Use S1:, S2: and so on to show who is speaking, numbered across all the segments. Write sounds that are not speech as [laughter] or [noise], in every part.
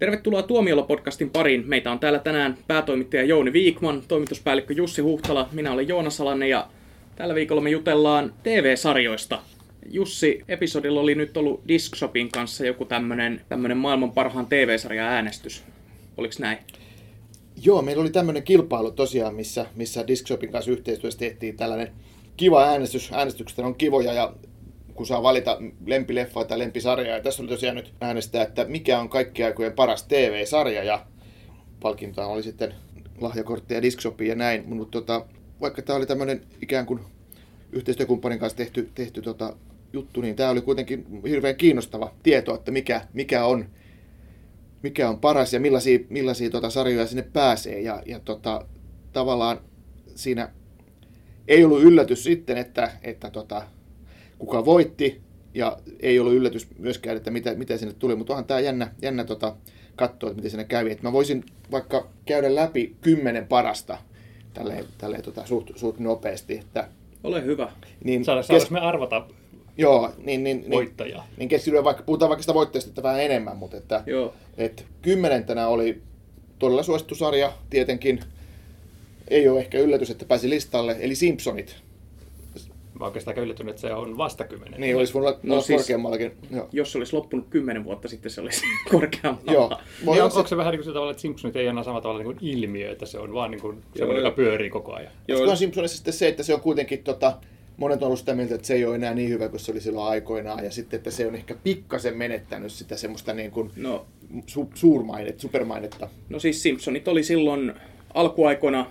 S1: Tervetuloa Tuomiolla-podcastin pariin. Meitä on täällä tänään päätoimittaja Jouni Viikman, toimituspäällikkö Jussi Huhtala, minä olen Joona Salanne ja tällä viikolla me jutellaan TV-sarjoista. Jussi, episodilla oli nyt ollut Diskshopin kanssa joku tämmönen, tämmönen maailman parhaan TV-sarjan äänestys. Oliko näin?
S2: Joo, meillä oli tämmöinen kilpailu tosiaan, missä, missä Diskshopin kanssa yhteistyössä tehtiin tällainen kiva äänestys. Äänestykset on kivoja ja kun saa valita lempileffa tai lempisarjaa. Ja tässä oli tosiaan nyt äänestää, että mikä on kaikkien aikojen paras TV-sarja. Ja palkintoa oli sitten lahjakortteja, diskshopi ja näin. Mutta tota, vaikka tämä oli tämmöinen ikään kuin yhteistyökumppanin kanssa tehty, tehty tota juttu, niin tämä oli kuitenkin hirveän kiinnostava tieto, että mikä, mikä on mikä on paras ja millaisia, millaisia tota sarjoja sinne pääsee. Ja, ja tota, tavallaan siinä ei ollut yllätys sitten, että, että tota, kuka voitti, ja ei ollut yllätys myöskään, että mitä, mitä sinne tuli, mutta onhan tämä jännä, jännä tota, katsoa, että miten sinne kävi. Et mä voisin vaikka käydä läpi kymmenen parasta tälleen, tälleen tota, suht, suht nopeasti. Että,
S1: Ole hyvä.
S3: Niin, Saada, kes... me arvata
S2: Joo, niin, niin,
S3: voittaja.
S2: Niin, niin keskitytään vaikka, puhutaan vaikka sitä voittajasta vähän enemmän, mutta että, Joo. Et kymmenentenä oli todella suosittu sarja, tietenkin ei ole ehkä yllätys, että pääsi listalle, eli Simpsonit.
S3: Mä oikeastaan yllättynyt, että se on vasta kymmenen.
S2: Niin, olisi voinut no, siis, korkeammallakin. Joo.
S1: Jos se olisi loppunut kymmenen vuotta sitten, se olisi [laughs] korkeammalla.
S3: Joo. Voi niin, onko se vähän niin kuin se tavalla, että Simpsonit ei ole samalla tavalla niin kuin ilmiö, että se on vaan niin kuin semmoinen, joka pyörii koko ajan.
S2: Joo. on Simpsonissa sitten se, että se on kuitenkin tota, monet on ollut sitä mieltä, että se ei ole enää niin hyvä kuin se oli silloin aikoinaan, ja sitten, että se on ehkä pikkasen menettänyt sitä semmoista niin kuin no, su- suurmainetta, supermainetta.
S1: No siis Simpsonit oli silloin alkuaikoina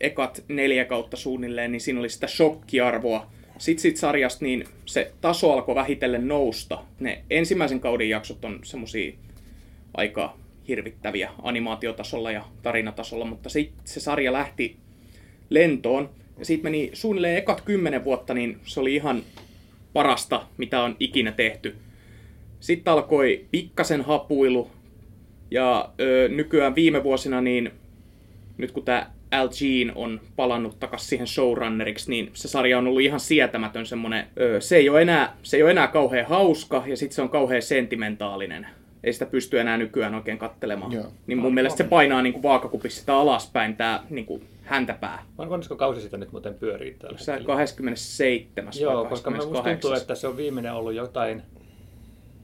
S1: ekat neljä kautta suunnilleen, niin siinä oli sitä shokkiarvoa. Sit sarjasta niin se taso alkoi vähitellen nousta. Ne ensimmäisen kauden jaksot on semmosia aika hirvittäviä animaatiotasolla ja tarinatasolla, mutta sitten se sarja lähti lentoon. Ja siitä meni suunnilleen ekat kymmenen vuotta, niin se oli ihan parasta, mitä on ikinä tehty. Sitten alkoi pikkasen hapuilu, ja ö, nykyään viime vuosina, niin nyt kun tämä Al Jean on palannut takaisin siihen showrunneriksi, niin se sarja on ollut ihan sietämätön semmonen, ö, se ei ole enää, se ei ole enää kauhean hauska, ja sitten se on kauhean sentimentaalinen. Ei sitä pysty enää nykyään oikein kattelemaan. Joo. Niin mun no, mielestä se painaa niin kuin vaakakupissa sitä alaspäin, tää niin kuin häntäpää.
S3: Vaan monesko kausi sitä nyt muuten pyörii
S1: tällä Se 27.
S3: Joo, koska mä musta tuntuu, että se on viimeinen ollut jotain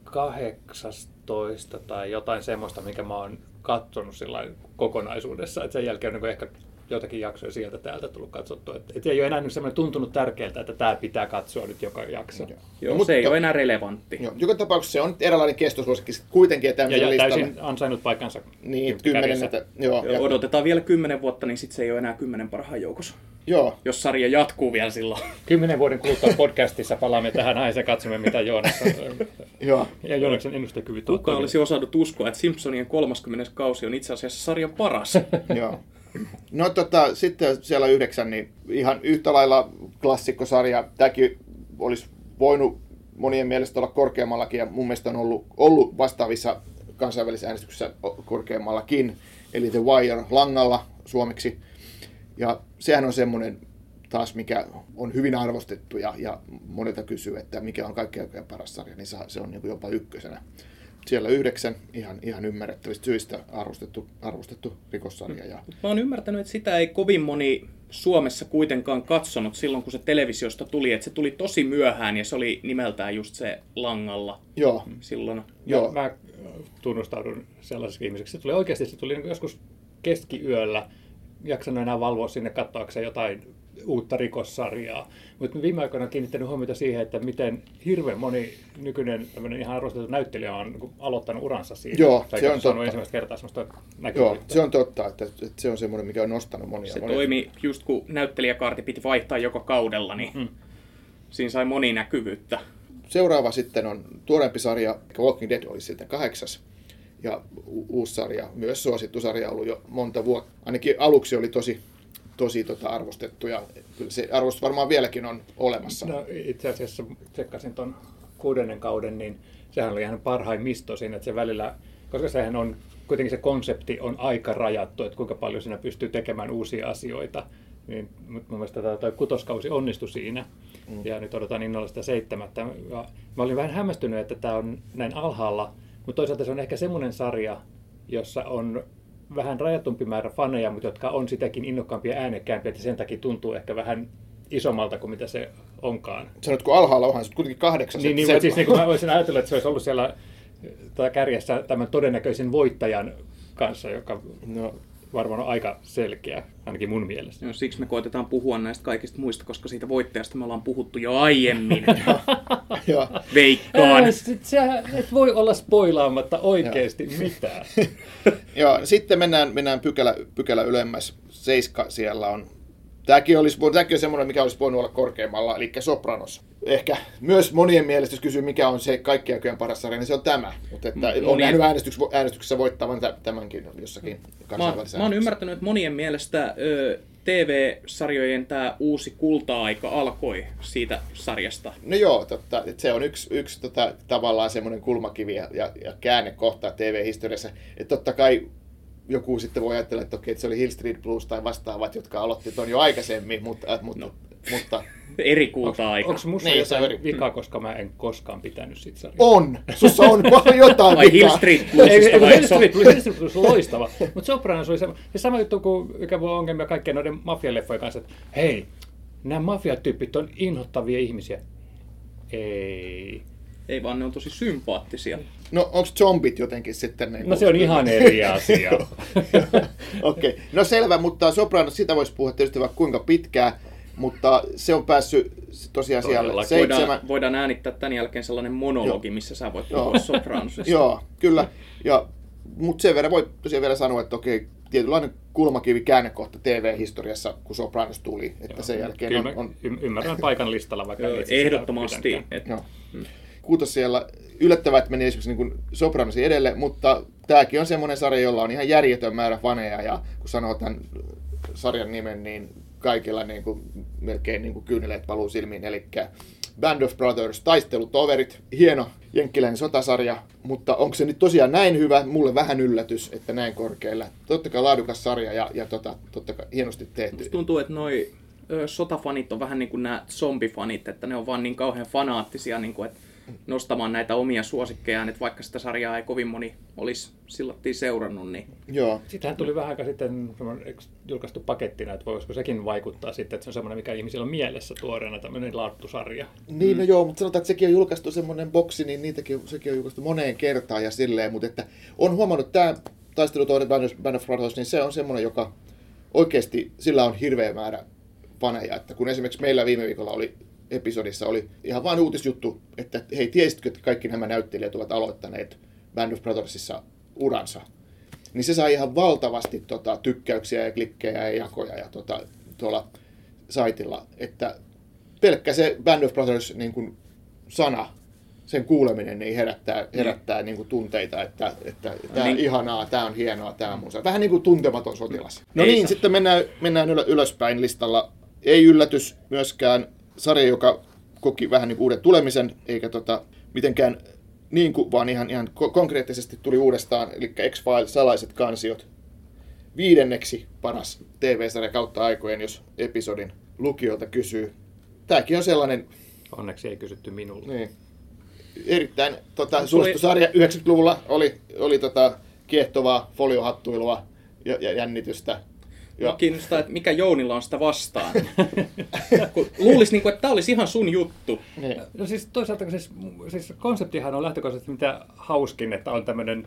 S3: 18 tai jotain semmoista, mikä mä oon katsonut sillä kokonaisuudessa. Että sen jälkeen on niin ehkä joitakin jaksoja sieltä täältä tullut katsottua. Et, et ei ole enää semmoinen tuntunut tärkeältä, että tämä pitää katsoa nyt joka jakso. Joo,
S1: Joo mutta se ei jo, ole enää relevantti.
S2: Joo, joka tapauksessa se on eräänlainen kestosuosikki kuitenkin.
S3: Ja, ja täysin ansainnut paikkansa.
S2: Niin, kymmenen. Että,
S1: joo, joo, odotetaan vielä kymmenen vuotta, niin sitten se ei ole enää kymmenen parhaan joukossa. Joo. Jos sarja jatkuu vielä silloin. [laughs]
S3: Kymmenen vuoden kuluttua podcastissa palaamme tähän aiheeseen katsomme, mitä Joonas Joo. ja Joonaksen ennustekyvyt
S1: Kuka olisi osannut uskoa, että Simpsonien 30. kausi on itse asiassa sarjan paras.
S2: Joo. No tota, sitten siellä yhdeksän, niin ihan yhtä lailla klassikkosarja. Tämäkin olisi voinut monien mielestä olla korkeammallakin ja mun mielestä on ollut, ollut vastaavissa kansainvälisissä äänestyksissä korkeammallakin. Eli The Wire langalla suomeksi. Ja sehän on semmoinen taas, mikä on hyvin arvostettu ja, ja monilta kysyy, että mikä on kaikkein paras sarja, niin se on niin jopa ykkösenä siellä yhdeksän ihan, ihan ymmärrettävistä syistä arvostettu, arvostettu rikossarja. Ja...
S1: Mä oon ymmärtänyt, että sitä ei kovin moni Suomessa kuitenkaan katsonut silloin, kun se televisiosta tuli, että se tuli tosi myöhään ja se oli nimeltään just se Langalla
S2: Joo.
S1: silloin.
S3: Joo. Mä tunnustaudun sellaiseksi ihmiseksi. Se tuli oikeasti, se tuli joskus keskiyöllä, jaksanut enää valvoa sinne katsoakseen jotain uutta rikossarjaa. Mutta viime aikoina kiinnittänyt huomiota siihen, että miten hirveän moni nykyinen ihan arvostettu näyttelijä on niin aloittanut uransa siinä.
S2: Joo, se on totta.
S3: ensimmäistä kertaa sellaista
S2: Joo, se on totta, että, että se on semmoinen, mikä on nostanut monia.
S1: Se
S2: monia.
S1: toimi just kun näyttelijäkaarti piti vaihtaa joka kaudella, niin mm. siinä sai moni näkyvyyttä.
S2: Seuraava sitten on tuorempi sarja, Walking Dead oli sitten kahdeksas. Ja uusi sarja, myös suosittu sarja ollut jo monta vuotta. Ainakin aluksi oli tosi tosi tota, arvostettu ja kyllä se arvostus varmaan vieläkin on olemassa.
S3: No, itse asiassa tsekkasin tuon kuudennen kauden, niin sehän oli ihan parhaimmista siinä, että se välillä, koska sehän on, kuitenkin se konsepti on aika rajattu, että kuinka paljon siinä pystyy tekemään uusia asioita, niin mun mielestä tämä kutoskausi onnistui siinä. Mm. Ja nyt odotan innolla sitä seitsemättä. Ja mä olin vähän hämmästynyt, että tämä on näin alhaalla, mutta toisaalta se on ehkä semmoinen sarja, jossa on vähän rajatumpi määrä faneja, mutta jotka on sitäkin innokkaampia ja äänekkäämpiä, että sen takia tuntuu ehkä vähän isommalta kuin mitä se onkaan.
S2: Sanotko alhaalla onhan se kuitenkin kahdeksan.
S3: Niin, niin mutta siis niin kuin mä voisin ajatella, että se olisi ollut siellä tota, kärjessä tämän todennäköisen voittajan kanssa, joka no. Varmaan on aika selkeä, ainakin mun mielestä.
S1: No, siksi me koitetaan puhua näistä kaikista muista, koska siitä voittajasta me ollaan puhuttu jo aiemmin. [laughs] Veikkaan. Ää,
S3: sä et voi olla spoilaamatta oikeasti mitään. [laughs]
S2: Joo, sitten mennään, mennään pykälä, pykälä ylemmäs. Seiska siellä on Tämäkin, olisi, tämäkin on semmoinen, mikä olisi voinut olla korkeammalla, eli Sopranos. Ehkä myös monien mielestä, jos kysyy, mikä on se kaikkien aikojen paras sarja, niin se on tämä. Mutta että on nähnyt äänestyksessä, äänestyksessä voittavan tämänkin jossakin
S1: kansainvälisessä Mä, mä oon ymmärtänyt, että monien mielestä ö, TV-sarjojen tämä uusi kulta-aika alkoi siitä sarjasta.
S2: No joo, totta. Että se on yksi, yksi tota, tavallaan semmoinen kulmakivi ja, ja, ja käännekohta TV-historiassa. Että totta kai joku sitten voi ajatella, että, okei, että se oli Hill Street Blues tai vastaavat, jotka aloitti tuon jo aikaisemmin, mutta, äh, mutta, no. mutta [laughs]
S1: eri kulta-aika.
S3: Onko musta niin, jotain eri... vikaa, koska mä en koskaan pitänyt sit sarjaa?
S2: On! Sussa on [laughs] jotain
S1: vai Hill Street Bluesista
S3: vai Hill Street Blues, Hill Street Blues on loistava. [laughs] Mutta Sopranos oli se, se sama juttu kuin mikä voi ongelmia kaikkien noiden mafialeffojen kanssa, että hei, nämä mafiatyypit on inhottavia ihmisiä. Ei.
S1: Ei vaan ne on tosi sympaattisia.
S2: No onko zombit jotenkin sitten?
S3: Niin no se on ihan eri asia. [laughs]
S2: Okei, okay. no selvä, mutta Sopranos, sitä voisi puhua tietysti vaikka kuinka pitkään, mutta se on päässyt tosiaan siellä
S1: seitsemän... Voidaan, voidaan äänittää tämän jälkeen sellainen monologi, Joo. missä sä voit puhua Sopranosista. [laughs]
S2: Joo, kyllä. Ja, mutta sen verran voi tosiaan vielä sanoa, että okei, tietynlainen kulmakivi käännekohta TV-historiassa, kun Sopranos tuli. Että Joo, sen jälkeen
S3: kyllä on, on... ymmärrän paikan listalla vaikka
S1: Ehdottomasti. Että...
S2: Mm yllättävää, että meni esimerkiksi niin Sopranosi edelle, mutta tämäkin on semmoinen sarja, jolla on ihan järjetön määrä faneja, ja kun sanoo tämän sarjan nimen, niin kaikilla niin kuin, melkein niin kuin kyyneleet paluu silmiin, eli Band of Brothers, taistelutoverit, hieno jenkkiläinen sotasarja, mutta onko se nyt tosiaan näin hyvä? Mulle vähän yllätys, että näin korkealla. Totta kai laadukas sarja ja, ja tota, totta kai hienosti tehty.
S1: Musta tuntuu, että noi sotafanit on vähän niin kuin nämä zombifanit, että ne on vaan niin kauhean fanaattisia, niin kuin, että nostamaan näitä omia suosikkejaan, että vaikka sitä sarjaa ei kovin moni olisi silloin seurannut. Niin...
S3: Joo. Sittenhän tuli vähän aika sitten julkaistu pakettina, että voisiko sekin vaikuttaa sitten, että se on semmoinen, mikä ihmisillä on mielessä tuoreena tämmöinen laattusarja.
S2: Niin, no joo, mutta sanotaan, että sekin on julkaistu semmoinen boksi, niin niitäkin, sekin on julkaistu moneen kertaan ja silleen, mutta että on huomannut, että tämä taistelutoinen Band of Brothers, niin se on semmoinen, joka oikeasti, sillä on hirveä määrä faneja, että kun esimerkiksi meillä viime viikolla oli episodissa oli ihan vain uutisjuttu, että hei, tiesitkö, että kaikki nämä näyttelijät ovat aloittaneet Band of Brothersissa uransa. Niin se sai ihan valtavasti tota, tykkäyksiä ja klikkejä ja jakoja ja tota, tuolla saitilla, että pelkkä se Band of Brothers niin kuin sana, sen kuuleminen niin herättää, herättää niin kuin tunteita, että, että tämä on niin. ihanaa, tämä on hienoa, tämä on musa. Vähän niin kuin tuntematon sotilas. No Ei niin, saa. sitten mennään, mennään ylöspäin listalla. Ei yllätys myöskään sarja, joka koki vähän niin kuin uuden tulemisen, eikä tota, mitenkään niin kuin, vaan ihan, ihan konkreettisesti tuli uudestaan, eli X-Files, salaiset kansiot. Viidenneksi paras TV-sarja kautta aikojen, jos episodin lukijoilta kysyy. Tämäkin on sellainen...
S3: Onneksi ei kysytty minulle.
S2: Niin. Erittäin tota, suosittu sarja 90-luvulla oli, oli tota, kiehtovaa foliohattuilua ja, ja jännitystä
S1: Joo. kiinnostaa, että mikä Jounilla on sitä vastaan. [laughs] luulisi, niin kuin, että tämä olisi ihan sun juttu.
S3: Niin. No siis toisaalta siis, siis konseptihan on lähtökohtaisesti mitä hauskin, että on tämmöinen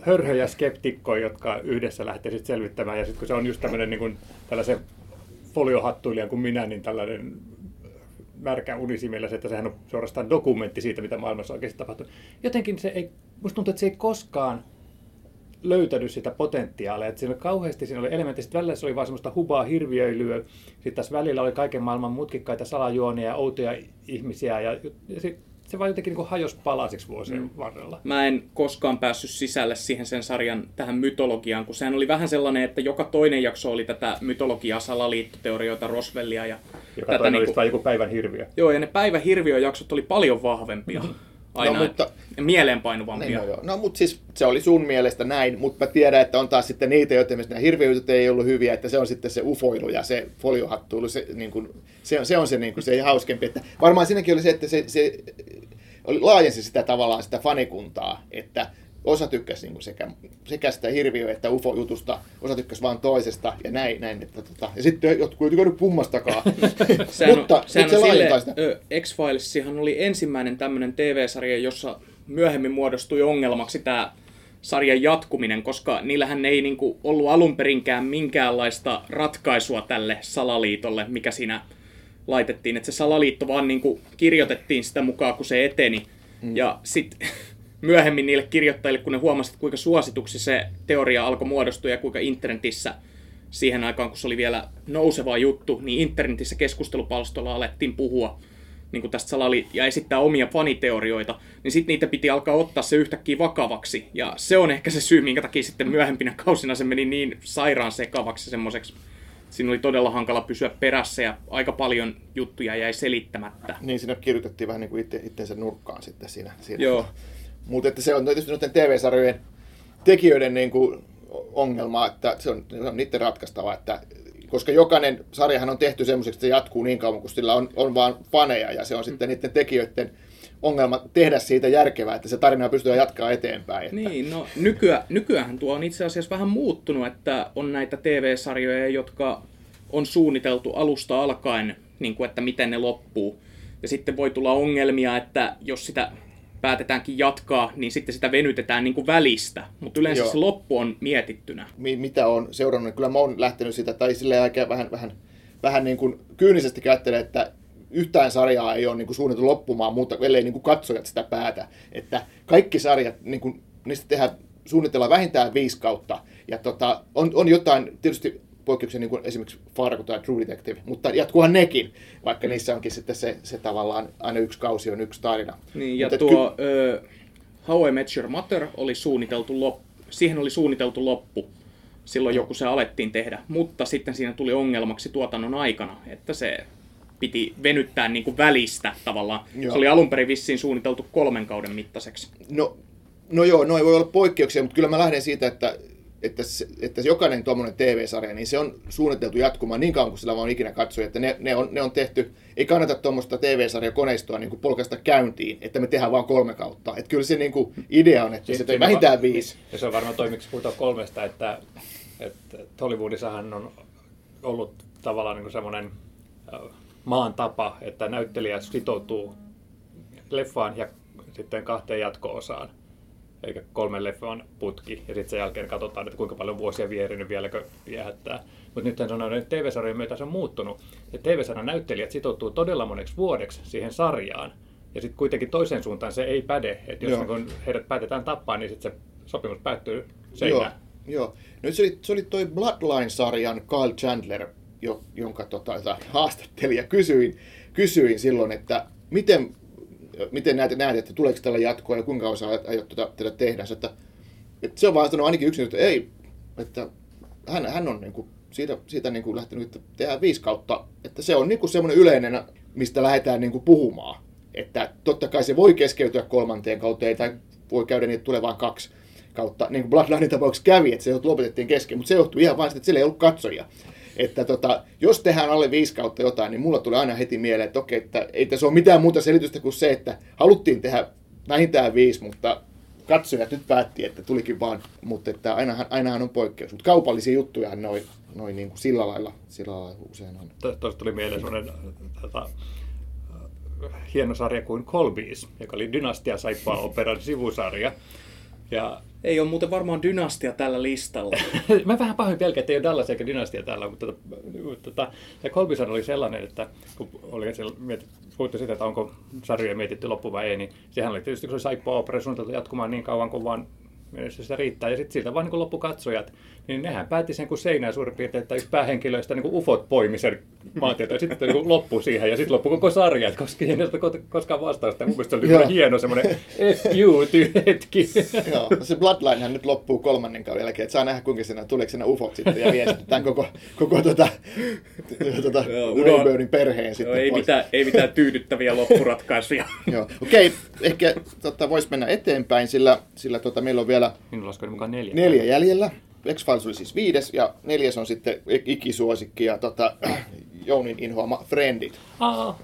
S3: hörhöjä skeptikkoja, jotka yhdessä lähtee sitten selvittämään. Ja sitten kun se on just tämmöinen niin kuin, tällaisen foliohattuilijan kuin minä, niin tällainen märkä unisimellä se, että sehän on suorastaan dokumentti siitä, mitä maailmassa oikeasti tapahtuu. Jotenkin se ei, musta tuntuu, että se ei koskaan löytänyt sitä potentiaalia. Että siinä oli kauheasti, siinä oli elementti, sitten välillä se oli vain semmoista hubaa hirviöilyä, sitten tässä välillä oli kaiken maailman mutkikkaita salajuonia ja outoja ihmisiä, ja, ja sit, se vaan jotenkin niin hajosi palasiksi vuosien mm. varrella.
S1: Mä en koskaan päässyt sisälle siihen sen sarjan tähän mytologiaan, kun sehän oli vähän sellainen, että joka toinen jakso oli tätä mytologiaa, salaliittoteorioita, Roswellia ja...
S3: Joka tätä toinen niin joku päivän hirviö.
S1: Joo, ja ne päivän hirviöjaksot oli paljon vahvempia. [laughs] Mm aina no, mutta, mieleenpainuvampia.
S2: Niin, no, joo. no mutta siis se oli sun mielestä näin, mutta mä tiedän, että on taas sitten niitä, joiden nämä hirveytyt ei ollut hyviä, että se on sitten se ufoilu ja se foliohattuilu, se, niin kuin, se, on, se on se, niin kuin, se hauskempi. Että varmaan siinäkin oli se, että se, se oli, laajensi sitä tavallaan sitä fanikuntaa, että osa tykkäsi niin sekä, sekä sitä hirviö- että UFO-jutusta, osa tykkäsi vaan toisesta ja näin, näin että tota, ja sitten jotkut ei kummastakaan. [laughs]
S1: sehän [laughs] mutta, on, sehän se on sille, sitä. X-Filesihan oli ensimmäinen tämmöinen TV-sarja, jossa myöhemmin muodostui ongelmaksi tämä sarjan jatkuminen, koska niillähän ei niinku ollut alun perinkään minkäänlaista ratkaisua tälle salaliitolle, mikä siinä laitettiin. Että se salaliitto vaan niinku kirjoitettiin sitä mukaan, kun se eteni. Mm. Ja sitten [laughs] myöhemmin niille kirjoittajille, kun ne huomasivat, kuinka suosituksi se teoria alkoi muodostua ja kuinka internetissä siihen aikaan, kun se oli vielä nouseva juttu, niin internetissä keskustelupalstolla alettiin puhua niin kuin tästä salali ja esittää omia faniteorioita, niin sitten niitä piti alkaa ottaa se yhtäkkiä vakavaksi. Ja se on ehkä se syy, minkä takia sitten myöhempinä kausina se meni niin sairaan sekavaksi semmoiseksi. Siinä oli todella hankala pysyä perässä ja aika paljon juttuja jäi selittämättä.
S2: Niin, siinä kirjoitettiin vähän niin kuin itse, itseensä nurkkaan sitten siinä. siinä. Joo. Mutta että se on tietysti noiden TV-sarjojen tekijöiden niin kuin ongelma, että se on, se on niiden ratkaistava, että koska jokainen sarjahan on tehty semmoiseksi, että se jatkuu niin kauan, kun sillä on, on vaan faneja, ja se on sitten niiden tekijöiden ongelma tehdä siitä järkevää, että se tarina pystyy jatkaa eteenpäin. Että...
S1: Niin, no nykyään, nykyään tuo on itse asiassa vähän muuttunut, että on näitä TV-sarjoja, jotka on suunniteltu alusta alkaen, niin kuin, että miten ne loppuu. Ja sitten voi tulla ongelmia, että jos sitä päätetäänkin jatkaa, niin sitten sitä venytetään niin kuin välistä. Mutta yleensä Joo. se loppu on mietittynä.
S2: Mi- mitä on seurannut, niin kyllä mä oon lähtenyt sitä, tai silleen aika vähän, vähän, vähän niin kuin kyynisesti ajattelen, että yhtään sarjaa ei ole niin kuin suunniteltu loppumaan, mutta ellei niin kuin katsojat sitä päätä. Että kaikki sarjat, niin kuin, niistä tehdään, suunnitellaan vähintään viisi kautta. Ja tota, on, on jotain, tietysti poikkeuksia niin kuin esimerkiksi Fargo tai True Detective, mutta jatkuuhan nekin, vaikka mm. niissä onkin sitten se, se tavallaan aina yksi kausi on yksi tarina.
S1: Niin, ja mutta tuo ky- uh, How I Met Your Mother oli suunniteltu loppu, siihen oli suunniteltu loppu silloin joku se alettiin tehdä, mutta sitten siinä tuli ongelmaksi tuotannon aikana, että se piti venyttää niin kuin välistä tavallaan. Joo. Se oli alun perin vissiin suunniteltu kolmen kauden mittaiseksi.
S2: No, no joo, no ei voi olla poikkeuksia, mutta kyllä mä lähden siitä, että että, se, että jokainen tuommoinen TV-sarja, niin se on suunniteltu jatkumaan niin kauan kuin sillä vaan ikinä katsoi, että ne, ne, on, ne on tehty, ei kannata tuommoista TV-sarjakoneistoa niin kuin polkasta käyntiin, että me tehdään vain kolme kautta. Että kyllä se niin kuin idea on, että se on vähintään viisi.
S3: Ja se on varmaan toimiksi puhutaan kolmesta, että, että Hollywoodissahan on ollut tavallaan niin semmoinen maan tapa, että näyttelijä sitoutuu leffaan ja sitten kahteen jatko-osaan eikä kolmen leffan putki, ja sitten sen jälkeen katsotaan, että kuinka paljon vuosia vierinyt vieläkö viehättää. Mutta nyt on että TV-sarjojen myötä se on muuttunut, että TV-sarjan näyttelijät sitoutuu todella moneksi vuodeksi siihen sarjaan, ja sitten kuitenkin toiseen suuntaan se ei päde, että jos niin heidät päätetään tappaa, niin sitten se sopimus päättyy seinään.
S2: Joo, joo. Nyt se oli, se oli toi Bloodline-sarjan Kyle Chandler, jo, jonka tota, haastattelin ja kysyin, kysyin silloin, että miten miten näet, näet, että tuleeko tällä jatkoa ja kuinka kauan aiot tuota, tätä tehdä. Että, että se on vaan sanonut ainakin yksin, että ei, että hän, hän on niin kuin siitä, siitä niin kuin lähtenyt, että tehdään viisi kautta, että se on niin kuin semmoinen yleinen, mistä lähdetään niin kuin puhumaan. Että totta kai se voi keskeytyä kolmanteen kauteen tai voi käydä niitä tulevaan kaksi kautta, niin kuin Bloodlinein tapauksessa kävi, että se lopetettiin kesken, mutta se johtui ihan vain siitä, että sillä ei ollut katsojia että tota, jos tehdään alle viisi kautta jotain, niin mulla tulee aina heti mieleen, että okei, että ei tässä ole mitään muuta selitystä kuin se, että haluttiin tehdä vähintään viisi, mutta katsojat nyt päätti, että tulikin vaan, mutta että ainahan, ainahan on poikkeus. Mutta kaupallisia juttuja noin noin niin kuin sillä, lailla, sillä lailla usein on.
S3: Tuosta tuli mieleen sellainen tota, hieno sarja kuin Colbys, joka oli Dynastia Saippaa operan sivusarja.
S1: Ja ei ole muuten varmaan dynastia tällä listalla. [laughs]
S3: Mä vähän pahoin pelkään, että ei ole Dallas eikä dynastia täällä, mutta tota, tota, ja Kolbisan oli sellainen, että kun oli siellä mietit, puhuttu sitä, että onko sarjoja mietitty loppu vai ei, niin sehän oli tietysti, kun se saippua opera suunniteltu jatkumaan niin kauan kuin vaan sitä riittää. Ja sitten siltä vaan niin loppukatsojat, niin nehän päätti sen kuin seinään suurin piirtein, että yksi päähenkilöistä niin ufot poimi sen maantietä ja sitten niin loppu siihen ja sitten loppu koko sarja, että koska ei ole koskaan vastausta. Mun mielestä se oli hieno semmoinen FU-hetki. [laughs]
S2: Joo, se Bloodlinehän nyt loppuu kolmannen kauden jälkeen, että saa nähdä kuinka siinä, tuleeko siinä ufot sitten ja viestitetään koko, koko tuota, tuota Udonbirnin perheen sitten
S1: ei, mitään, ei mitään tyydyttäviä loppuratkaisuja. [laughs]
S2: Joo, okei, okay, ehkä tota, voisi mennä eteenpäin, sillä, sillä tota, meillä on vielä
S3: Minun mukaan neljä.
S2: neljä jäljellä. X-Files oli siis viides ja neljäs on sitten ikisuosikki ja tota, [clears throat] Jounin inhoama Friendit.
S3: Ah.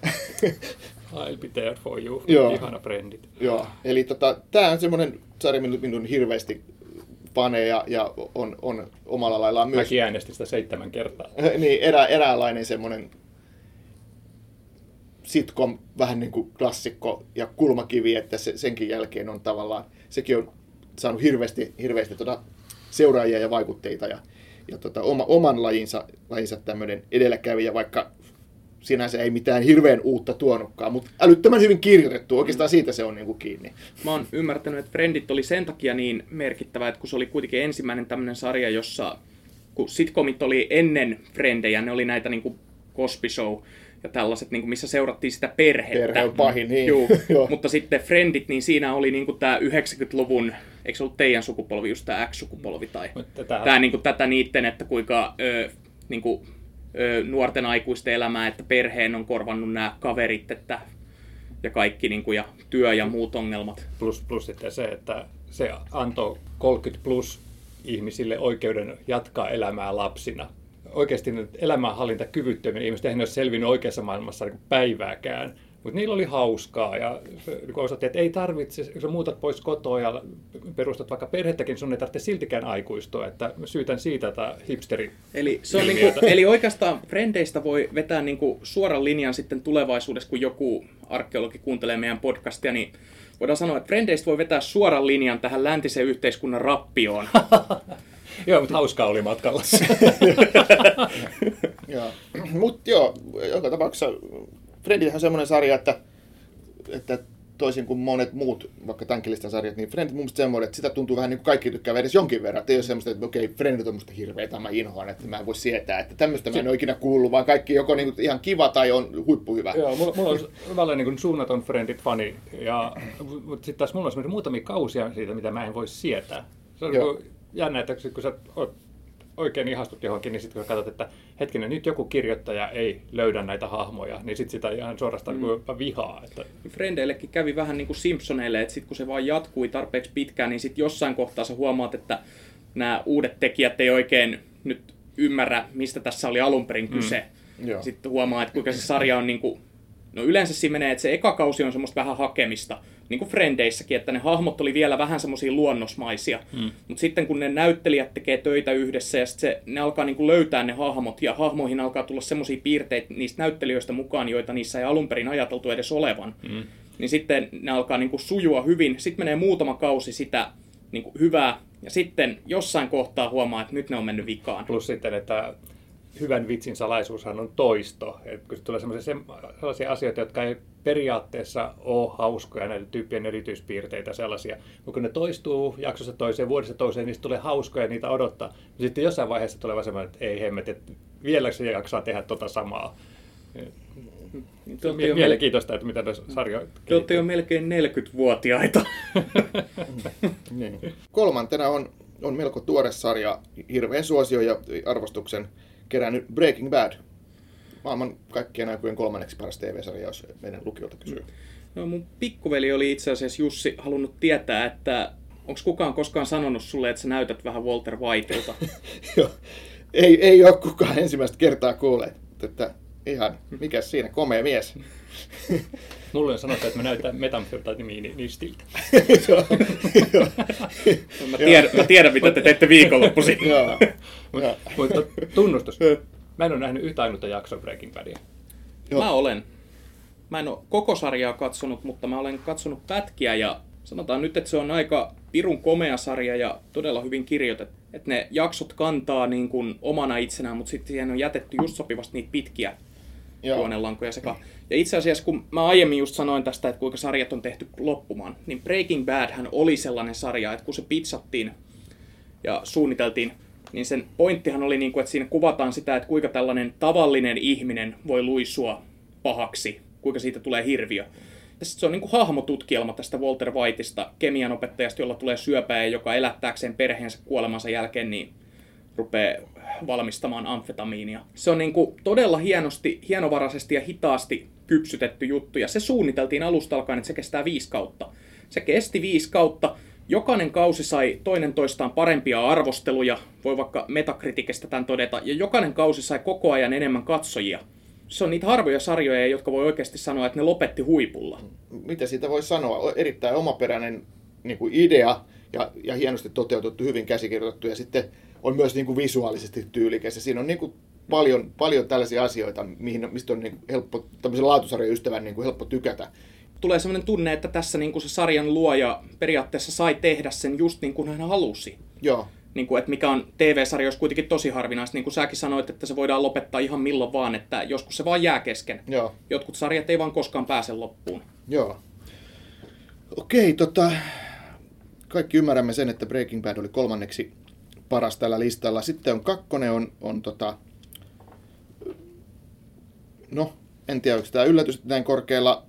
S3: [laughs] I'll be there for you. Joo. Ihana Friendit.
S2: Joo, eli tota, tämä on semmoinen sarja minun, minun hirveästi faneja ja on, on omalla laillaan myös...
S3: Mäkin äänestin sitä seitsemän kertaa. [laughs]
S2: niin, erä, eräänlainen semmoinen sitcom, vähän niin kuin klassikko ja kulmakivi, että se, senkin jälkeen on tavallaan, sekin on saanut hirveästi, hirveästi tuota seuraajia ja vaikutteita ja, ja tota, oma, oman lajinsa, lajinsa tämmöinen edelläkävijä, vaikka sinänsä ei mitään hirveän uutta tuonutkaan, mutta älyttömän hyvin kirjoitettu. Oikeastaan siitä se on niin kuin kiinni.
S1: Mä oon ymmärtänyt, että Friendit oli sen takia niin merkittävä, että kun se oli kuitenkin ensimmäinen tämmöinen sarja, jossa kun sitcomit oli ennen Frendejä, ne oli näitä niin kuin Cosby Show ja tällaiset, niin kuin missä seurattiin sitä perhettä.
S2: Perhe on pahin, niin.
S1: Juu. [laughs] Mutta sitten Friendit, niin siinä oli niin kuin tämä 90-luvun, eikö se ollut teidän sukupolvi, just tämä X-sukupolvi, tai
S3: Tätä-
S1: tämä niin kuin tätä niitten, että kuinka ö, niin kuin, ö, nuorten aikuisten elämää, että perheen on korvannut nämä kaverit, että ja kaikki niin kuin, ja työ ja muut ongelmat.
S3: Plus, plus sitten se, että se antoi 30 plus ihmisille oikeuden jatkaa elämää lapsina. Oikeasti ne elämänhallintakyvyttömien ihmiset eihän ne ole selvinnyt oikeassa maailmassa niin päivääkään. Mutta niillä oli hauskaa ja niin osoitti, että ei tarvitse, jos muutat pois kotoa ja perustat vaikka perhettäkin, sun ei tarvitse siltikään aikuistua. Että syytän siitä tätä hipsteri
S1: Eli, se on niinku, eli oikeastaan Frendeistä voi vetää niinku suoran linjan sitten tulevaisuudessa, kun joku arkeologi kuuntelee meidän podcastia, niin voidaan sanoa, että Frendeistä voi vetää suoran linjan tähän läntisen yhteiskunnan rappioon. [laughs]
S3: Joo, mutta hauskaa oli matkalla. [laughs]
S2: Mutta joo, joka tapauksessa Friendit on semmoinen sarja, että, että toisin kuin monet muut, vaikka tämänkin listan sarjat, niin Friendit mun mielestä semmoinen, että sitä tuntuu vähän niin kuin kaikki tykkää edes jonkin verran. Että ei ole semmoista, että okei, Friendit on musta hirveetä, mä inhoan, että mä en voi sietää. Että tämmöistä mä en ole ikinä kuullut, vaan kaikki joko niin kuin ihan kiva tai on huippuhyvä.
S3: Joo, mulla, mulla on välillä niin suunnaton Friendit-fani, ja, mutta sitten taas mulla on semmoisia muutamia kausia siitä, mitä mä en voi sietää. Se on jännä, että kun sä oot oikein ihastut johonkin, niin sitten kun katsot, että hetkinen, nyt joku kirjoittaja ei löydä näitä hahmoja, niin sitten sitä ihan suorastaan mm. jopa vihaa. Että,
S1: Frendeillekin kävi vähän niin kuin Simpsoneille, että sitten kun se vaan jatkui tarpeeksi pitkään, niin sitten jossain kohtaa sä huomaat, että nämä uudet tekijät ei oikein nyt ymmärrä, mistä tässä oli alun perin kyse.
S2: Joo.
S1: Sitten huomaa, että kuinka se sarja on niin kuin, no yleensä siinä menee, että se eka kausi on semmoista vähän hakemista, niin kuin Frendeissäkin, että ne hahmot oli vielä vähän semmoisia luonnosmaisia. Mm. Mutta sitten kun ne näyttelijät tekee töitä yhdessä ja se, ne alkaa niin kuin löytää ne hahmot ja hahmoihin alkaa tulla semmoisia piirteitä niistä näyttelijöistä mukaan, joita niissä ei alun perin ajateltu edes olevan. Mm. Niin sitten ne alkaa niin kuin sujua hyvin. Sitten menee muutama kausi sitä niin kuin hyvää ja sitten jossain kohtaa huomaa, että nyt ne on mennyt vikaan.
S3: plus sitten, että hyvän vitsin salaisuushan on toisto. Et kun tulee sellaisia, sellaisia asioita, jotka ei periaatteessa ole hauskoja, näitä tyyppien erityispiirteitä sellaisia, mutta kun ne toistuu jaksossa toiseen, vuodessa toiseen, niistä tulee hauskoja ja niitä odottaa. Ja sitten jossain vaiheessa tulee vaan semmoinen, että ei hemmet, että vieläkö se jaksaa tehdä tota samaa.
S1: Te
S3: Mie-
S1: jo,
S3: Mielenkiintoista, että mitä tässä sarja
S1: te olette jo melkein 40-vuotiaita. [laughs]
S2: Niin. Kolmantena on, on melko tuore sarja, hirveän suosio ja arvostuksen kerännyt Breaking Bad. Maailman kaikkien aikojen kolmanneksi paras TV-sarja, jos meidän lukiolta kysyy.
S1: No, mun pikkuveli oli itse asiassa Jussi halunnut tietää, että onko kukaan koskaan sanonut sulle, että sä näytät vähän Walter Whiteilta? [laughs]
S2: Joo. ei, ei ole kukaan ensimmäistä kertaa kuulleet, että ihan, mikä siinä, komea mies. [laughs]
S3: Mulle on sanottu, että mä näytän metamfetamiinistiltä.
S2: Joo. Joo.
S1: mä, tiedän, mä tiedän, mitä te teette viikonloppuisin. [laughs]
S3: Mutta tunnustus. Mä en ole nähnyt yhtä ainutta jaksoa Breaking Badia.
S1: Mä olen. Mä en ole koko sarjaa katsonut, mutta mä olen katsonut pätkiä ja sanotaan nyt, että se on aika pirun komea sarja ja todella hyvin kirjoitettu. Että ne jaksot kantaa niin kuin omana itsenään, mutta sitten siihen on jätetty just sopivasti niitä pitkiä
S2: Joo.
S1: juonenlankoja sekaan. Ja itse asiassa, kun mä aiemmin just sanoin tästä, että kuinka sarjat on tehty loppumaan, niin Breaking Bad hän oli sellainen sarja, että kun se pizzattiin ja suunniteltiin, niin sen pointtihan oli, niin kuin, että siinä kuvataan sitä, että kuinka tällainen tavallinen ihminen voi luisua pahaksi, kuinka siitä tulee hirviö. Ja sit se on niin kuin hahmotutkielma tästä Walter Whiteista, kemian opettajasta, jolla tulee syöpää ja joka elättääkseen perheensä kuolemansa jälkeen, niin rupeaa valmistamaan amfetamiinia. Se on niin kuin todella hienosti, hienovaraisesti ja hitaasti kypsytetty juttu, ja se suunniteltiin alusta alkaen, että se kestää viisi kautta. Se kesti viisi kautta, jokainen kausi sai toinen toistaan parempia arvosteluja, voi vaikka metakritikistä tämän todeta, ja jokainen kausi sai koko ajan enemmän katsojia. Se on niitä harvoja sarjoja, jotka voi oikeasti sanoa, että ne lopetti huipulla.
S2: Mitä siitä voi sanoa? Erittäin omaperäinen niin kuin idea ja, ja hienosti toteutettu, hyvin käsikirjoitettu ja sitten on myös niin kuin visuaalisesti tyylikäs. Ja siinä on niin kuin paljon, paljon tällaisia asioita, mihin, mistä on niin helppo, tämmöisen laatusarjan ystävän niin kuin helppo tykätä.
S1: Tulee sellainen tunne, että tässä niin kuin se sarjan luoja periaatteessa sai tehdä sen just niin kuin hän halusi.
S2: Joo.
S1: Niin kuin, että mikä on TV-sarjoissa kuitenkin tosi harvinaista. Niin kuin säkin sanoit, että se voidaan lopettaa ihan milloin vaan, että joskus se vaan jää kesken.
S2: Joo.
S1: Jotkut sarjat ei vaan koskaan pääse loppuun.
S2: Joo. Okei, tota, kaikki ymmärrämme sen, että Breaking Bad oli kolmanneksi paras tällä listalla. Sitten on kakkonen, on, on tota, no, en tiedä, onko tämä yllätys näin korkealla,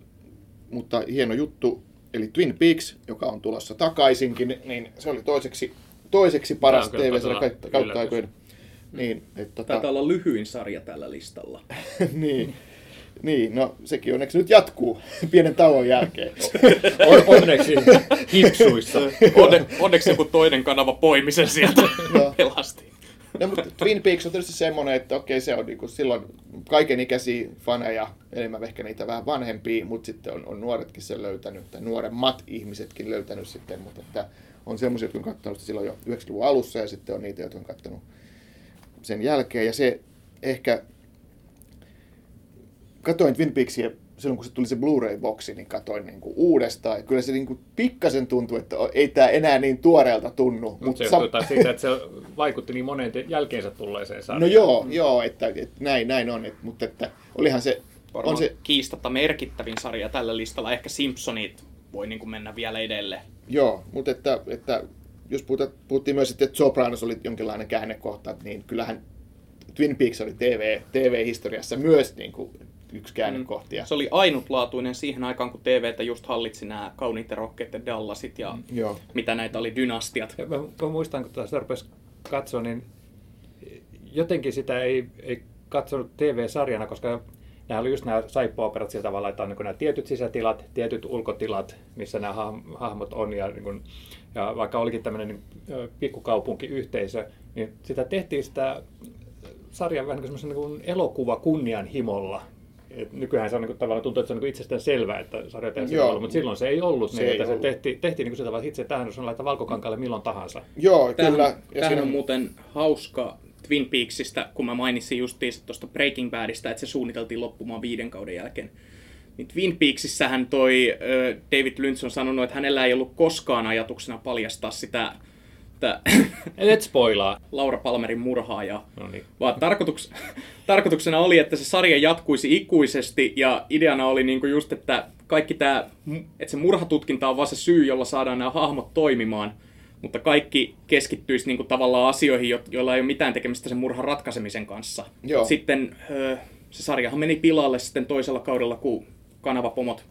S2: mutta hieno juttu. Eli Twin Peaks, joka on tulossa takaisinkin, niin se oli toiseksi, toiseksi paras TV-sarja kautta, aikojen. Niin, että tota,
S1: Taitaa olla lyhyin sarja tällä listalla. [laughs]
S2: niin, niin, no sekin onneksi nyt jatkuu [laughs] pienen tauon jälkeen. [laughs]
S3: On, onneksi hipsuissa.
S1: Onne, onneksi joku toinen kanava poimi sen sieltä
S2: Joo. [laughs]
S1: pelasti.
S2: No, mutta Twin Peaks on tietysti semmoinen, että okei, se on niinku silloin kaikenikäisiä faneja, enemmän ehkä niitä vähän vanhempia, mutta sitten on, on nuoretkin sen löytänyt, tai nuoremmat ihmisetkin löytänyt sitten, mutta että on semmoisia, jotka on katsonut sitä silloin jo 90-luvun alussa, ja sitten on niitä, jotka on katsonut sen jälkeen, ja se ehkä, katoin Twin Peaksia silloin, kun se tuli se Blu-ray-boksi, niin katoin niin kuin uudestaan, ja kyllä se niin kuin pikkasen tuntui, että ei tämä enää niin tuoreelta tunnu.
S3: Mutta se
S2: sam-
S3: johtuu siitä, että se vaikutti niin moneen te- jälkeensä tulleeseen
S2: No
S3: sarjaan.
S2: joo, joo että, että näin, näin on, että, mutta että olihan se,
S1: Varmaan
S2: on se,
S1: kiistatta merkittävin sarja tällä listalla. Ehkä Simpsonit voi niin kuin mennä vielä edelle.
S2: joo, mutta että, että jos puhuta, puhuttiin myös, että Sopranos oli jonkinlainen käännekohta, niin kyllähän Twin Peaks oli TV, TV-historiassa myös niin kuin yksi käännekohtia.
S1: Se oli ainutlaatuinen siihen aikaan, kun TVtä just hallitsi nämä kauniit ja rohkeat ja Dallasit ja
S2: Joo.
S1: mitä näitä oli, dynastiat.
S3: Ja mä, mä muistan, kun tätä rupesi katsoa, niin jotenkin sitä ei, ei katsonut TV-sarjana, koska nämä oli just nämä saippua-operat sillä tavalla, että on niin nämä tietyt sisätilat, tietyt ulkotilat, missä nämä hah- hahmot on. Ja, niin kuin, ja vaikka olikin tämmöinen niin, pikkukaupunkiyhteisö, niin sitä tehtiin sitä sarjan vähän niin kuin semmoisen niin elokuva kunnianhimolla. Et nykyään se on niin kuin, tavallaan tuntuu, että se on niin itsestään selvää, että sarja tehdään sillä tavalla, mutta silloin se ei ollut
S2: Se
S3: niin,
S2: ei
S3: että se
S2: ollut.
S3: tehtiin, tehtiin niin sillä tavalla, että itse tähän on laittaa valkokankaalle milloin tahansa.
S2: Joo,
S1: Tämähän,
S2: kyllä.
S1: tämähän
S2: siinä
S1: on muuten hauska Twin Peaksista, kun mä mainitsin justiinsa tuosta Breaking Badista, että se suunniteltiin loppumaan viiden kauden jälkeen. Niin Twin Peaksissähän toi David Lynch on sanonut, että hänellä ei ollut koskaan ajatuksena paljastaa sitä, sitä [coughs]
S3: Et spoilaa.
S1: Laura Palmerin murhaajaa.
S3: No niin.
S1: Vaan tarkoituks, [laughs] tarkoituksena oli, että se sarja jatkuisi ikuisesti ja ideana oli niinku just, että kaikki tämä, että se murhatutkinta on vaan se syy, jolla saadaan nämä hahmot toimimaan, mutta kaikki keskittyisi niinku tavallaan asioihin, jo- joilla ei ole mitään tekemistä sen murhan ratkaisemisen kanssa.
S2: Joo.
S1: Sitten se sarjahan meni pilalle sitten toisella kaudella, kun kanavapomot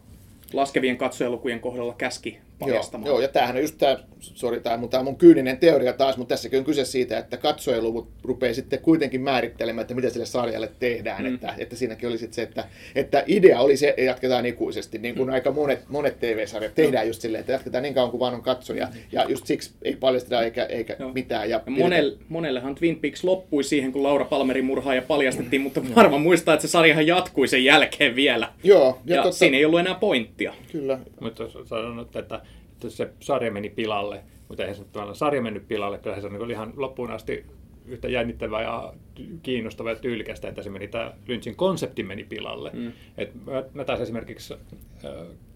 S1: laskevien katsojalukujen kohdalla käski
S2: Joo,
S1: paljastamaan.
S2: joo, ja tämähän on just tämä, sori, tämä mun, tää mun kyyninen teoria taas, mutta tässäkin on kyse siitä, että katsojaluvut rupeaa sitten kuitenkin määrittelemään, että mitä sille sarjalle tehdään, mm. että, että siinäkin oli sitten se, että, että idea oli se, että jatketaan ikuisesti, niin kuin mm. aika monet, monet TV-sarjat tehdään just silleen, että jatketaan niin kauan kuin vaan on katsoja, ja just siksi ei paljasteta eikä, eikä
S1: Joo.
S2: mitään. Ja
S1: Ja monelle, monellehan Twin Peaks loppui siihen, kun Laura Palmerin murhaaja paljastettiin, mutta harva muistaa, että se sarjahan jatkui sen jälkeen vielä.
S2: Joo,
S1: Ja,
S2: ja, totta,
S1: siinä ei ollut enää pointtia.
S2: kyllä,
S3: Mutta sanonut, että, että se sarja meni pilalle, mutta eihän se tavallaan sarja mennyt pilalle, kyllä se on niin ihan loppuun asti yhtä jännittävää ja kiinnostavaa ja tyylikästä, että se meni, tämä Lynchin konsepti meni pilalle. Mm. Et mä, mä taas esimerkiksi äh,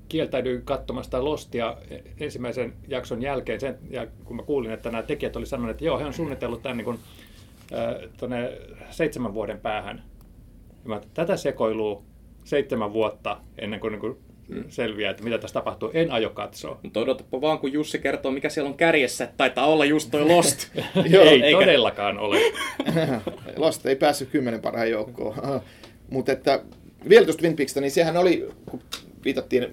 S3: kieltäydyin katsomasta Lostia ensimmäisen jakson jälkeen, sen, ja kun mä kuulin, että nämä tekijät oli sanonut, että joo, he on suunnitellut tämän niin kuin, äh, seitsemän vuoden päähän. Ja mä, tätä sekoilua seitsemän vuotta ennen kuin, niin kuin selviää, että mitä tässä tapahtuu. En aio katsoa.
S1: Mutta odotapa vaan, kun Jussi kertoo, mikä siellä on kärjessä. että Taitaa olla just toi Lost. [laughs]
S3: Joo, ei
S1: eikä-
S3: todellakaan ole. [laughs]
S2: Lost ei päässyt kymmenen parhaan joukkoon. [laughs] Mutta että vielä tuosta Twin Peaksista, niin sehän oli, kun viitattiin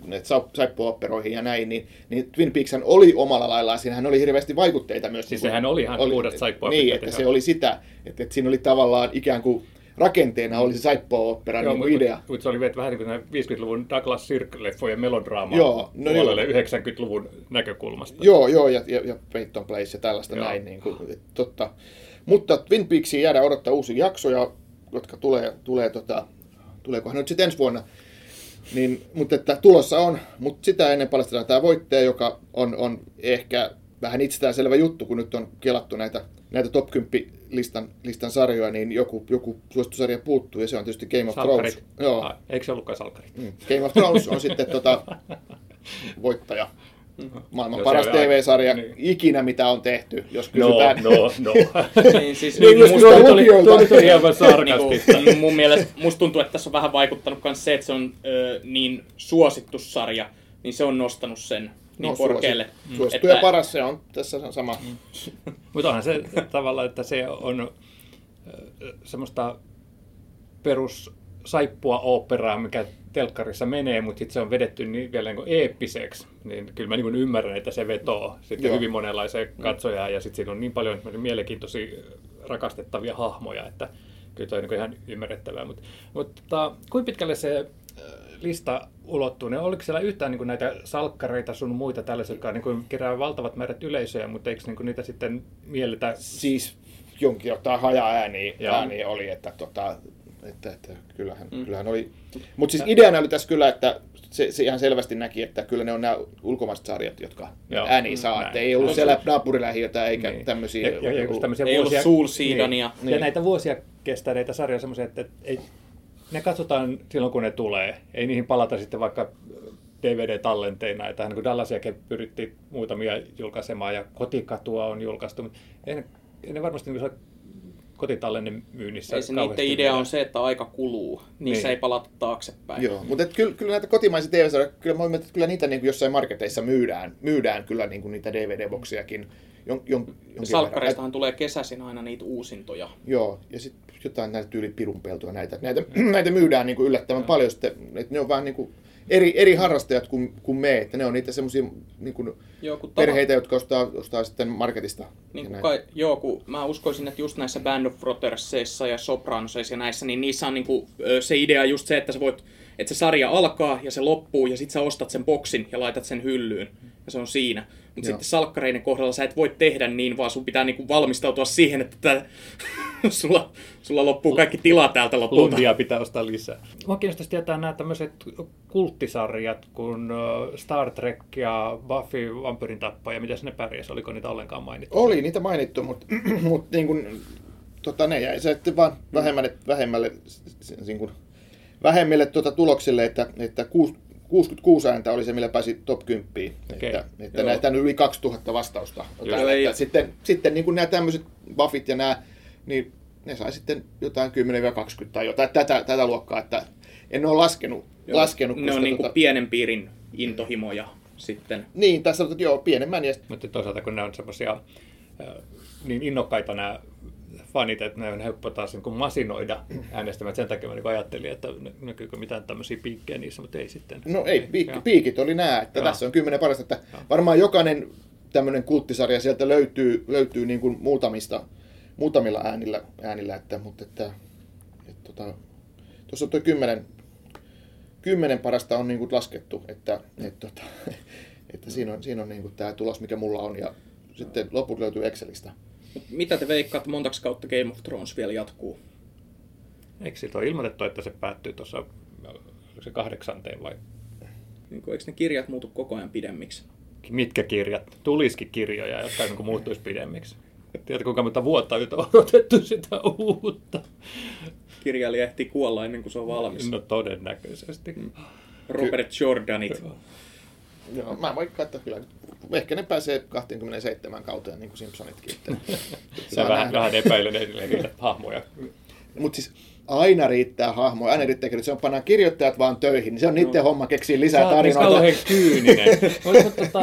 S2: saippuoperoihin ja näin, niin, niin Twin Peakshan oli omalla laillaan, siinähän oli hirveästi vaikutteita myös.
S3: Siis
S2: niin kuin-
S3: sehän oli ihan puhdasta saippuoperaa.
S2: Niin, että se oli sitä, että, että siinä oli tavallaan ikään kuin rakenteena oli se saippuopera niin kuin idea.
S3: Mutta se oli vähän niin kuin nämä 50-luvun Douglas Sirk-leffojen melodraama
S2: Joo, no
S3: puolelle
S2: joo.
S3: 90-luvun näkökulmasta.
S2: Joo, joo, ja, ja, ja Peyton Place ja tällaista
S3: Joo.
S2: näin. Niin kuin, että totta. Mutta Twin Peaksiin jäädään odottaa uusia jaksoja, jotka tulee, tulee tota, tuleekohan nyt sitten ensi vuonna. Niin, mutta että tulossa on, mutta sitä ennen paljastetaan tämä voittaja, joka on, on ehkä vähän itsestäänselvä juttu, kun nyt on kelattu näitä, näitä top 10 listan, listan sarjoja, niin joku, joku suositusarja puuttuu, ja se on tietysti Game of
S3: Salkarit.
S2: Thrones. Joo,
S3: Ah, eikö se ollutkaan salkarit?
S2: Mm. Game of Thrones on sitten tota, [laughs] voittaja. Maailman
S3: No
S2: paras
S3: aika-
S2: TV-sarja
S3: niin.
S2: ikinä, mitä on tehty, jos
S3: No,
S2: kysytään.
S3: no, no. [laughs]
S1: Niin, siis
S2: Niin, just
S1: musta,
S3: Tuo oli, tuo oli hieman sarkastista.
S1: niinku, mun mielestä musta tuntuu, että tässä on vähän vaikuttanut myös se, että se on ö, niin suosittu sarja, niin se on nostanut sen niin
S2: No,
S1: korkealle.
S2: suosi- Suosittu ja
S1: Että-
S2: paras, se on tässä sama.
S3: Mutta onhan se tavallaan, että se on semmoista perus saippua operaa, mikä telkkarissa menee, mutta sitten se on vedetty niin vielä niin kuin eeppiseksi, niin kyllä mä niin ymmärrän, että se vetoo sitten
S2: Joo.
S3: hyvin monenlaiseen katsojaan, ja sitten siinä on niin paljon mielenkiintoisia, rakastettavia hahmoja, että kyllä toi on niin ihan ymmärrettävää. Mutta, mutta tota, kuinka pitkälle se lista ulottuu? Ne, oliko siellä yhtään niin kuin näitä salkkareita sun muita tällaisia, jotka niin kuin kerää valtavat määrät yleisöjä, mutta eikö niin kuin niitä sitten mielletä
S2: Siis jonkin jotain haja-ääniä ääniä oli, että, tota, että, että kyllähän, mm. kyllähän oli. Mutta siis ideana oli tässä kyllä, että se, se ihan selvästi näki, että kyllä ne on nämä ulkomaiset sarjat, jotka
S3: Joo.
S2: ääniä saa.
S3: Näin.
S2: Että ei ollut siellä naapurilähiötä eikä
S3: Niin.
S2: tämmöisiä.
S3: Ja, ja, ja
S1: Ei ollut
S3: vuosia,
S1: Soul Seedania.
S3: Niin. Ja näitä vuosia kestäneitä sarjoja semmoisia, että ei, ne katsotaan silloin, kun ne tulee. Ei niihin palata sitten vaikka DVD-tallenteina. Että niin Dallasiakin pyrittiin muutamia julkaisemaan ja Kotikatua on julkaistu. Mutta ei ne, ei ne varmasti niin kotitallenne myynnissä
S1: Ei se niiden idea on se, että aika kuluu. Niissä
S3: Niin.
S1: ei palata taaksepäin.
S2: Joo, mutta et kyllä, kyllä näitä kotimaisia TV-sarjoja, kyllä, mä luulen, että kyllä niitä niin kuin jossain marketeissa myydään, myydään kyllä niin kuin niitä DVD-boksiakin. Jon, jon.
S1: Salkkareistahan tulee kesäisin aina niitä uusintoja.
S2: Joo, ja sitten jotain näitä tyyli pirunpeltoja näitä. Näitä, [clears throat] näitä myydään niin kuin yllättävän paljon sitten, että ne on vähän niin kuin eri, eri harrastajat kuin, kuin me, että ne on niitä semmoisia niin kuin
S1: Joo, kun tava-
S2: perheitä, jotka ostaa, ostaa sitten marketista.
S1: Niin kuin kai, joo, kun mä uskoisin, että just näissä Band of Brothersseissa ja Sopranosissa ja näissä, niin niissä on niin kuin, se idea just se, että sä voit, että se sarja alkaa ja se loppuu ja sit sä ostat sen boksin ja laitat sen hyllyyn ja se on siinä. Mutta sitten salkkareiden kohdalla sä et voi tehdä niin, vaan sun pitää niin kuin valmistautua siihen, että tää, [laughs] sulla, sulla loppuu kaikki tila täältä lopulta.
S3: Lundia pitää ostaa lisää. Mua kiinnostaisi tietää nämä tämmöiset kulttisarjat kuin ö, Star Trek ja Buffy, Vampyrin tappaja. Miten ne pärjäs? Oliko niitä ollenkaan mainittu?
S2: Oli niitä mainittu, mutta, [clears throat] mutta niin kuin, tota, ne jäi sitten vaan vähemmälle, vähemmälle, niin kuin, vähemmille tuota tuloksille, että, että kuus- 66 ääntä oli se, millä pääsi top 10.
S3: Okei.
S2: Että, että
S1: Joo.
S2: näitä on yli 2000 vastausta.
S1: Joo,
S2: Että
S1: ei-
S2: sitten, sitten niin kuin nämä tämmöiset buffit ja nämä, niin ne sai sitten jotain 10-20 tai jotain tätä, tätä luokkaa, että en ole laskenut.
S1: Joo.
S2: laskenut
S1: ne on niin kuin pienen piirin intohimoja sitten.
S2: Niin, tässä on, että joo, pienemmän ja
S3: Mutta toisaalta kun ne on semmoisia niin innokkaita nämä fanit, että ne on helppo taas niin kuin masinoida äänestämään. Sen takia mä niin ajattelin, että nä- näkyykö mitään tämmöisiä piikkejä niissä, mutta ei sitten.
S2: No ei, piik,
S3: Joo.
S2: piikit oli nämä, että
S3: Joo.
S2: tässä on kymmenen parasta, että varmaan jokainen tämmöinen kulttisarja sieltä löytyy, löytyy niin kuin muutamista, muutamilla äänillä, äänillä että, mutta että, että tota, tuossa on tuo kymmenen, kymmenen parasta on niin kuin laskettu, että, että, että, [laughs] että siinä on, siinä on niin kuin tämä tulos, mikä mulla on, ja sitten loput löytyy Excelistä.
S1: Mut Mitä te veikkaatte, montaks kautta Game of Thrones vielä jatkuu?
S3: Eikö siitä ole ilmoitettu, että se päättyy tuossa oliko se kahdeksanteen vai
S1: Niin kuin, eikö ne kirjat muutu koko ajan pidemmiksi?
S3: mitkä kirjat? Tulisikin kirjoja, jotka niin kuin muuttuisi pidemmiksi. Tiedätkö, kuinka monta vuotta nyt on odotettu sitä uutta?
S1: Kirjailija ehtii kuolla ennen kuin se on valmis.
S3: No todennäköisesti.
S1: Robert Jordanit.
S2: Joo, mä voin katsoa kyllä. Ehkä ne pääsee 27 kauteen, niin kuin Simpsonitkin. [laughs] Että,
S3: Se vähän, vähän epäilen edelleen niitä hahmoja.
S2: Mutta siis aina riittää hahmoja, aina riittää kirjoittaa. Se on pannaan kirjoittajat vaan töihin, niin se on niiden homma keksiä lisää
S3: Sä niin
S2: tarinoita.
S3: kauhean kyyninen. [laughs] Tota,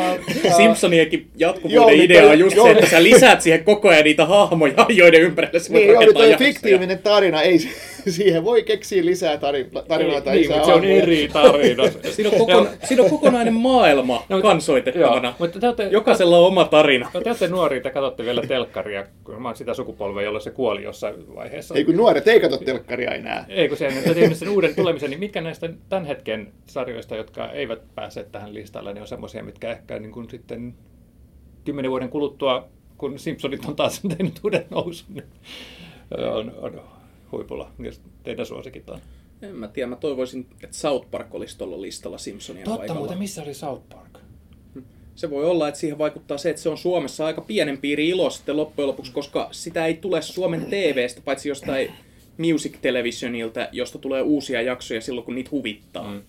S1: Simpsonienkin jatkuvuuden
S2: Joo, niin
S1: idea on just
S2: joo.
S1: se, että sä lisäät siihen koko ajan niitä hahmoja, [laughs] joiden ympärille sä voit
S2: Niin, joo, niin
S1: rakentaa
S2: toi
S1: jaksoja.
S2: fiktiivinen tarina, ei, [laughs] siihen voi keksiä lisää tari- tarinoita.
S3: niin,
S2: lisää
S3: mutta se on eri tarina. [laughs]
S1: Siinä on, kokona- siinä on kokonainen maailma
S3: No,
S1: kansoitettavana.
S3: Joo, mutta te olette,
S1: Jokaisella on oma tarina.
S3: no, te olette nuoria, te katsotte vielä telkkaria, kun mä oon sitä sukupolvea, jolla se kuoli jossain vaiheessa.
S2: Ei kun nuoret ei katso telkkaria enää.
S3: Ei kun se tehnyt sen uuden tulemisen, niin mitkä näistä tämän hetken sarjoista, jotka eivät pääse tähän listalle, niin on semmoisia, mitkä ehkä niin kuin sitten kymmenen vuoden kuluttua, kun Simpsonit on taas [laughs] tehnyt uuden nousun, niin on, on huipulla. Jos teidän suosikit on.
S1: En mä tiedä, mä toivoisin, että South Park olisi tuolla listalla Simpsonien
S3: Totta
S1: paikalla.
S3: muuten, missä oli South Park?
S1: Se voi olla, että siihen vaikuttaa se, että se on Suomessa aika pienen piiri ilo sitten loppujen lopuksi, koska sitä ei tule Suomen TVstä, paitsi jostain Music Televisionilta, josta tulee uusia jaksoja silloin, kun niitä huvittaa. Mm.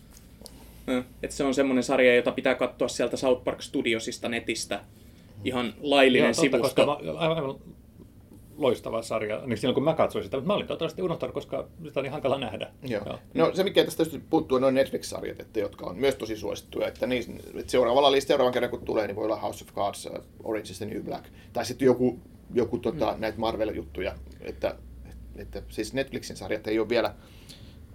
S1: Että se on semmoinen sarja, jota pitää katsoa sieltä South Park Studiosista netistä. Ihan laillinen
S3: Joo, totta,
S1: sivusto.
S3: koska mä, aivan loistava sarja, niin silloin kun mä katsoin sitä, mutta mä olin toivottavasti unohtanut, koska sitä on niin hankala nähdä.
S2: Joo. Joo. No se mikä tästä tietysti puuttuu on noin Netflix-sarjat, että, jotka on myös tosi suosittuja. Että niin, että seuraavalla listalla, seuraavan kerran kun tulee, niin voi olla House of Cards, uh, Orange is the New Black. Tai sitten joku, joku tota, mm. näitä Marvel-juttuja. Että, että, siis Netflixin sarjat ei ole vielä,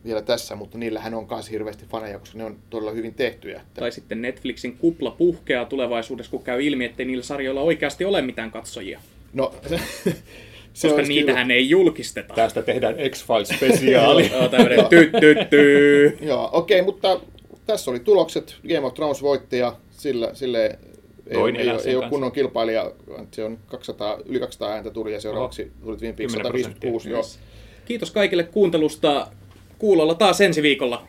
S2: vielä tässä, mutta niillähän on myös hirveästi faneja, koska ne on todella hyvin tehtyjä. Että...
S1: Tai sitten Netflixin kupla puhkeaa tulevaisuudessa, kun käy ilmi, ettei niillä sarjoilla oikeasti ole mitään katsojia.
S2: No, [laughs]
S1: se koska niitähän kyllä. ei julkisteta.
S3: Tästä tehdään X-Files-spesiaali.
S1: Joo, tämmöinen ty, ty, ty. [laughs]
S2: Joo, okei, okay, mutta tässä oli tulokset. Game of Thrones voitti ja sillä, sille ei, ei, ei ole kunnon kilpailija. Se on 200, yli 200 ääntä tuli ja seuraavaksi tuli Twin Peaks 156. Joo.
S1: Kiitos kaikille kuuntelusta. Kuulolla taas ensi viikolla.